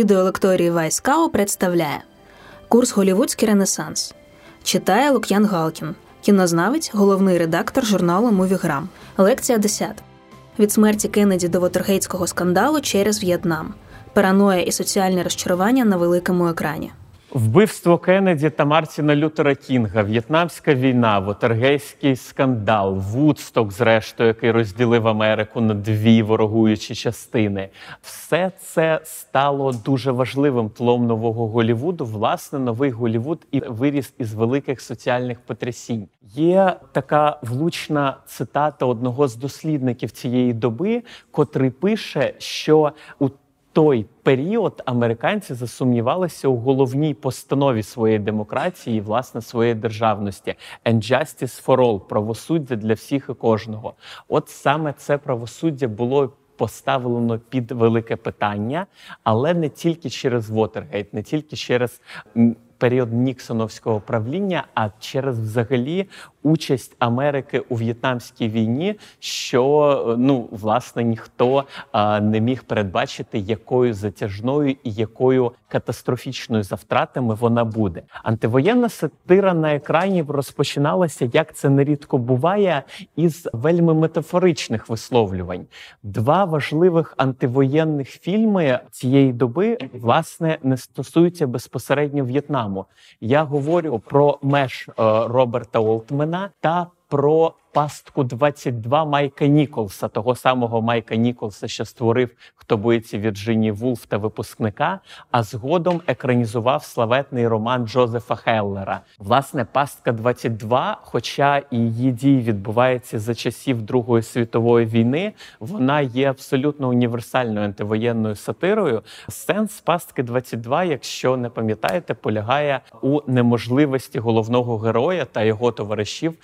Відеолекторії Вайскао представляє Курс Голівудський Ренесанс. Читає Лук'ян Галкін, кінознавець, головний редактор журналу Мувіграм. Лекція 10. Від смерті Кеннеді до Вотергейтського скандалу через В'єтнам. Параноя і соціальне розчарування на великому екрані. Вбивство Кеннеді та Мартіна Лютера Кінга, В'єтнамська війна, Вотергейський скандал, Вудсток, зрештою, який розділив Америку на дві ворогуючі частини. Все це стало дуже важливим тлом нового Голівуду. Власне, новий Голівуд і виріс із великих соціальних потрясінь. Є така влучна цитата одного з дослідників цієї доби, котрий пише, що у той період американці засумнівалися у головній постанові своєї демократії, власне, своєї державності «And justice for all» – правосуддя для всіх і кожного. От саме це правосуддя було. Поставлено під велике питання, але не тільки через Вотергейт, не тільки через період Ніксоновського правління, а через взагалі участь Америки у В'єтнамській війні, що ну власне ніхто не міг передбачити, якою затяжною і якою катастрофічною за втратами вона буде. Антивоєнна сатира на екрані розпочиналася, як це нерідко буває, із вельми метафоричних висловлювань. Два важливих антивоєнних фільми цієї доби власне не стосуються безпосередньо В'єтнаму. Я говорю про меж е, Роберта Олтмена та про пастку 22 Майка Ніколса, того самого Майка Ніколса, що створив хто боїться Вірджині Вулф та випускника, а згодом екранізував славетний роман Джозефа Хеллера. Власне, пастка 22 хоча і її дії відбуваються за часів Другої світової війни, вона є абсолютно універсальною антивоєнною сатирою. Сенс пастки 22, якщо не пам'ятаєте, полягає у неможливості головного героя та його товаришів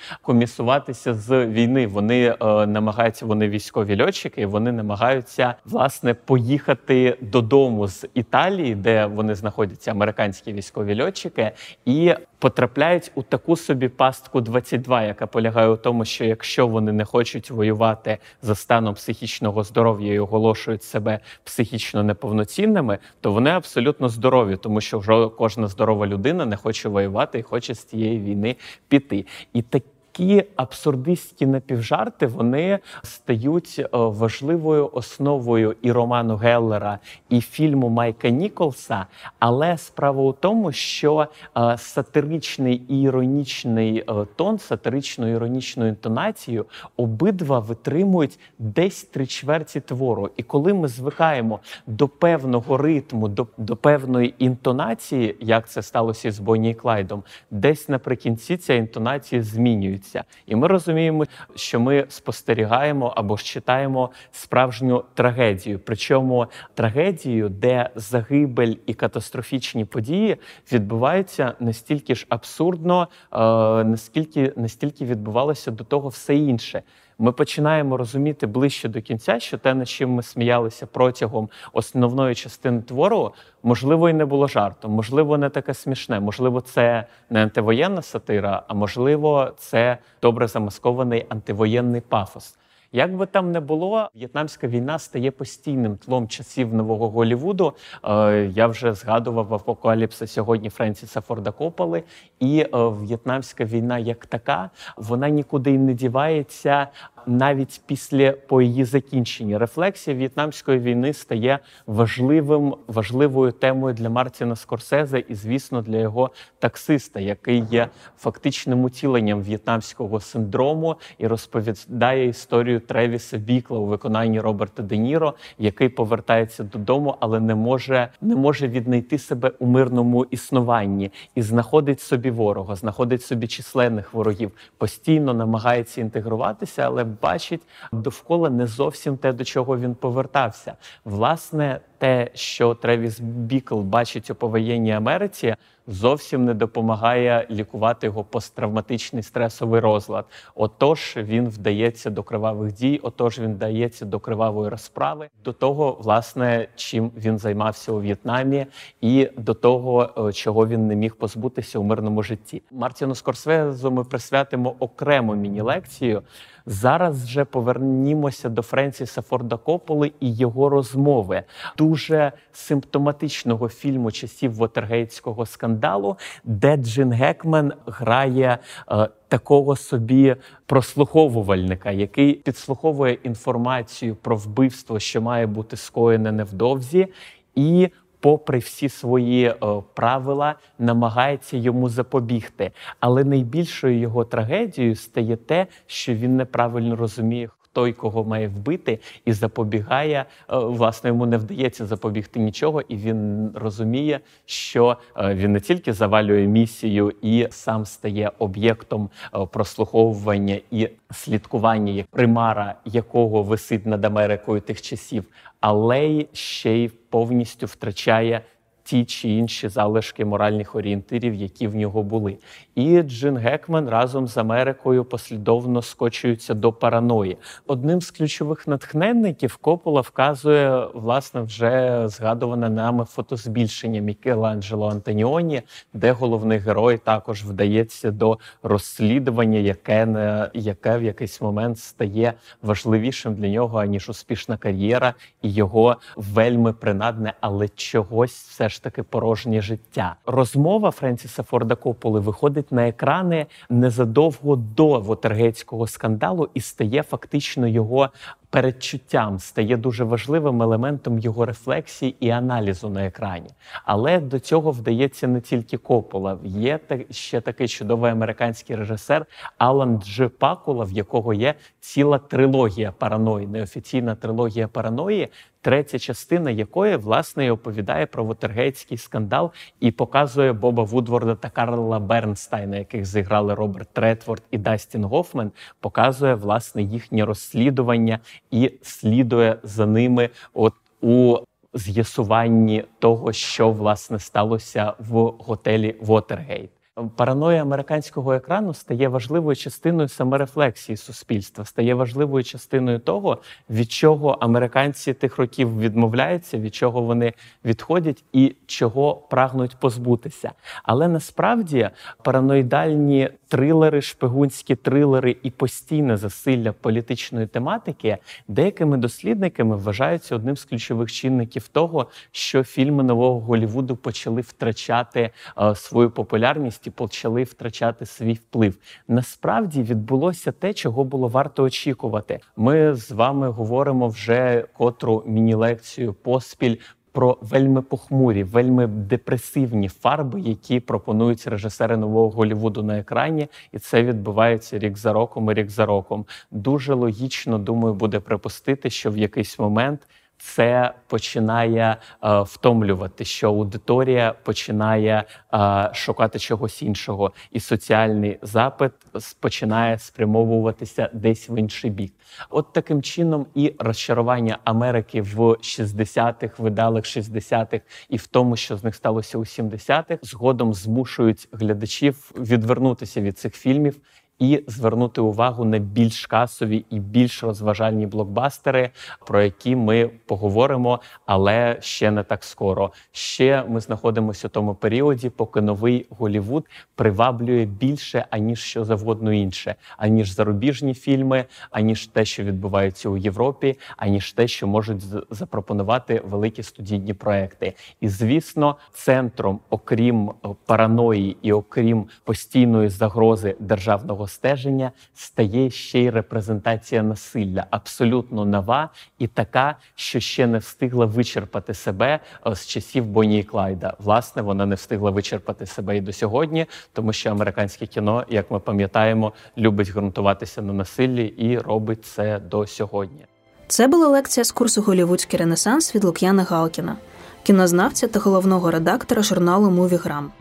комісуватися з війни. Вони е, намагаються, вони військові льотчики, вони намагаються власне поїхати додому з Італії, де вони знаходяться, американські військові льотчики, і потрапляють у таку собі пастку 22, яка полягає у тому, що якщо вони не хочуть воювати за станом психічного здоров'я і оголошують себе психічно неповноцінними, то вони абсолютно здорові, тому що вже кожна здорова людина не хоче воювати і хоче з цієї війни піти. І такі такі абсурдистські напівжарти вони стають е, важливою основою і роману Геллера, і фільму Майка Ніколса. Але справа у тому, що е, сатиричний і іронічний е, тон, сатирично іронічну інтонацію обидва витримують десь три чверті твору. І коли ми звикаємо до певного ритму, до, до певної інтонації, як це сталося з Бонні і Клайдом, десь наприкінці ця інтонація змінюється відбувається, і ми розуміємо, що ми спостерігаємо або ж читаємо справжню трагедію. Причому трагедію, де загибель і катастрофічні події відбуваються настільки ж абсурдно, е, наскільки настільки відбувалося до того все інше ми починаємо розуміти ближче до кінця, що те, над чим ми сміялися протягом основної частини твору, можливо, і не було жартом, можливо, не таке смішне, можливо, це не антивоєнна сатира, а можливо, це добре замаскований антивоєнний пафос. Як би там не було, в'єтнамська війна стає постійним тлом часів нового Голівуду. Е, я вже згадував апокаліпси сьогодні Френсіса Форда Копали. І е, в'єтнамська війна, як така, вона нікуди не дівається навіть після по її закінченні. Рефлексія в'єтнамської війни стає важливим важливою темою для Мартіна Скорсезе і, звісно, для його таксиста, який є фактичним утіленням в'єтнамського синдрому і розповідає історію Тревіса Бікла у виконанні Роберта Де Ніро, який повертається додому, але не може не може віднайти себе у мирному існуванні і знаходить собі ворога, знаходить собі численних ворогів, постійно намагається інтегруватися, але бачить довкола не зовсім те, до чого він повертався. Власне, те, що Тревіс Бікл бачить у повоєнній Америці, зовсім не допомагає лікувати його посттравматичний стресовий розлад. Отож, він вдається до кривавих дій, отож він вдається до кривавої розправи, до того, власне, чим він займався у В'єтнамі, і до того, е, чого він не міг позбутися у мирному житті. Мартіну Скорсезу ми присвятимо окрему міні-лекцію. Зараз вже повернімося до Френсіса Форда Кополи і його розмови дуже симптоматичного фільму часів Вотергейтського скандалу, де Джин Гекмен грає е, такого собі прослуховувальника, який підслуховує інформацію про вбивство, що має бути скоєне невдовзі, і Попри всі свої о, е, правила, намагається йому запобігти. Але найбільшою його трагедією стає те, що він неправильно розуміє, той, кого має вбити, і запобігає. Е, власне, йому не вдається запобігти нічого, і він розуміє, що е, він не тільки завалює місію і сам стає об'єктом е, прослуховування і слідкування, як примара якого висить над Америкою тих часів, але й ще й повністю втрачає ті чи інші залишки моральних орієнтирів, які в нього були. І Джин Гекман разом з Америкою послідовно скочуються до параної. Одним з ключових натхненників Копола вказує власне вже згадуване нами фотозбільшення Мікеланджело Антоніоні, де головний герой також вдається до розслідування, яке не яке в якийсь момент стає важливішим для нього аніж успішна кар'єра і його вельми принадне, але чогось все ж ж таки порожнє життя. Розмова Френсіса Форда Кополи виходить на екрани незадовго до Вотергейтського скандалу і стає фактично його передчуттям стає дуже важливим елементом його рефлексії і аналізу на екрані. Але до цього вдається не тільки Копола. Є ще такий чудовий американський режисер Алан Дж. Пакула, в якого є ціла трилогія параної, неофіційна трилогія параної. Третя частина якої власне і оповідає про Вотергейтський скандал і показує Боба Вудворда та Карла Бернстайна, яких зіграли Роберт Третворд і Дастін Гофмен, показує власне їхнє розслідування і слідує за ними, от у з'ясуванні того, що власне сталося в готелі Вотергейт. Параноя американського екрану стає важливою частиною саморефлексії суспільства, стає важливою частиною того, від чого американці тих років відмовляються, від чого вони відходять і чого прагнуть позбутися. Але насправді параноїдальні трилери, шпигунські трилери і постійне засилля політичної тематики деякими дослідниками вважаються одним з ключових чинників того, що фільми нового Голівуду почали втрачати е, свою популярність і почали втрачати свій вплив. Насправді відбулося те, чого було варто очікувати. Ми з вами говоримо вже котру міні-лекцію поспіль про вельми похмурі, вельми депресивні фарби, які пропонують режисери нового Голівуду на екрані, і це відбувається рік за роком і рік за роком. Дуже логічно думаю, буде припустити, що в якийсь момент це починає е, втомлювати, що аудиторія починає е, шукати чогось іншого, і соціальний запит починає спрямовуватися десь в інший бік. От таким чином і розчарування Америки в 60-х, видалих 60-х, і в тому, що з них сталося у 70-х, згодом змушують глядачів відвернутися від цих фільмів і звернути увагу на більш касові і більш розважальні блокбастери, про які ми поговоримо, але ще не так скоро. Ще ми знаходимося у тому періоді, поки новий Голівуд приваблює більше аніж що завгодно інше, аніж зарубіжні фільми, аніж те, що відбувається у Європі, аніж те, що можуть запропонувати великі студійні проекти. І звісно, центром, окрім параної і окрім постійної загрози державного стеження стає ще й репрезентація насилля, абсолютно нова і така, що ще не встигла вичерпати себе е, з часів Боні і Клайда. Власне, вона не встигла вичерпати себе і до сьогодні, тому що американське кіно, як ми пам'ятаємо, любить ґрунтуватися на насиллі і робить це до сьогодні. Це була лекція з курсу Голівудський Ренесанс від Лук'яна Галкіна, кінознавця та головного редактора журналу Мувіграм.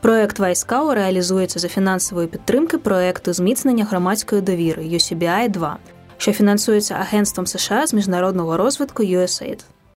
Проект Вайскау реалізується за фінансової підтримки проекту зміцнення громадської довіри UCBI 2 що фінансується Агентством США з міжнародного розвитку USAID.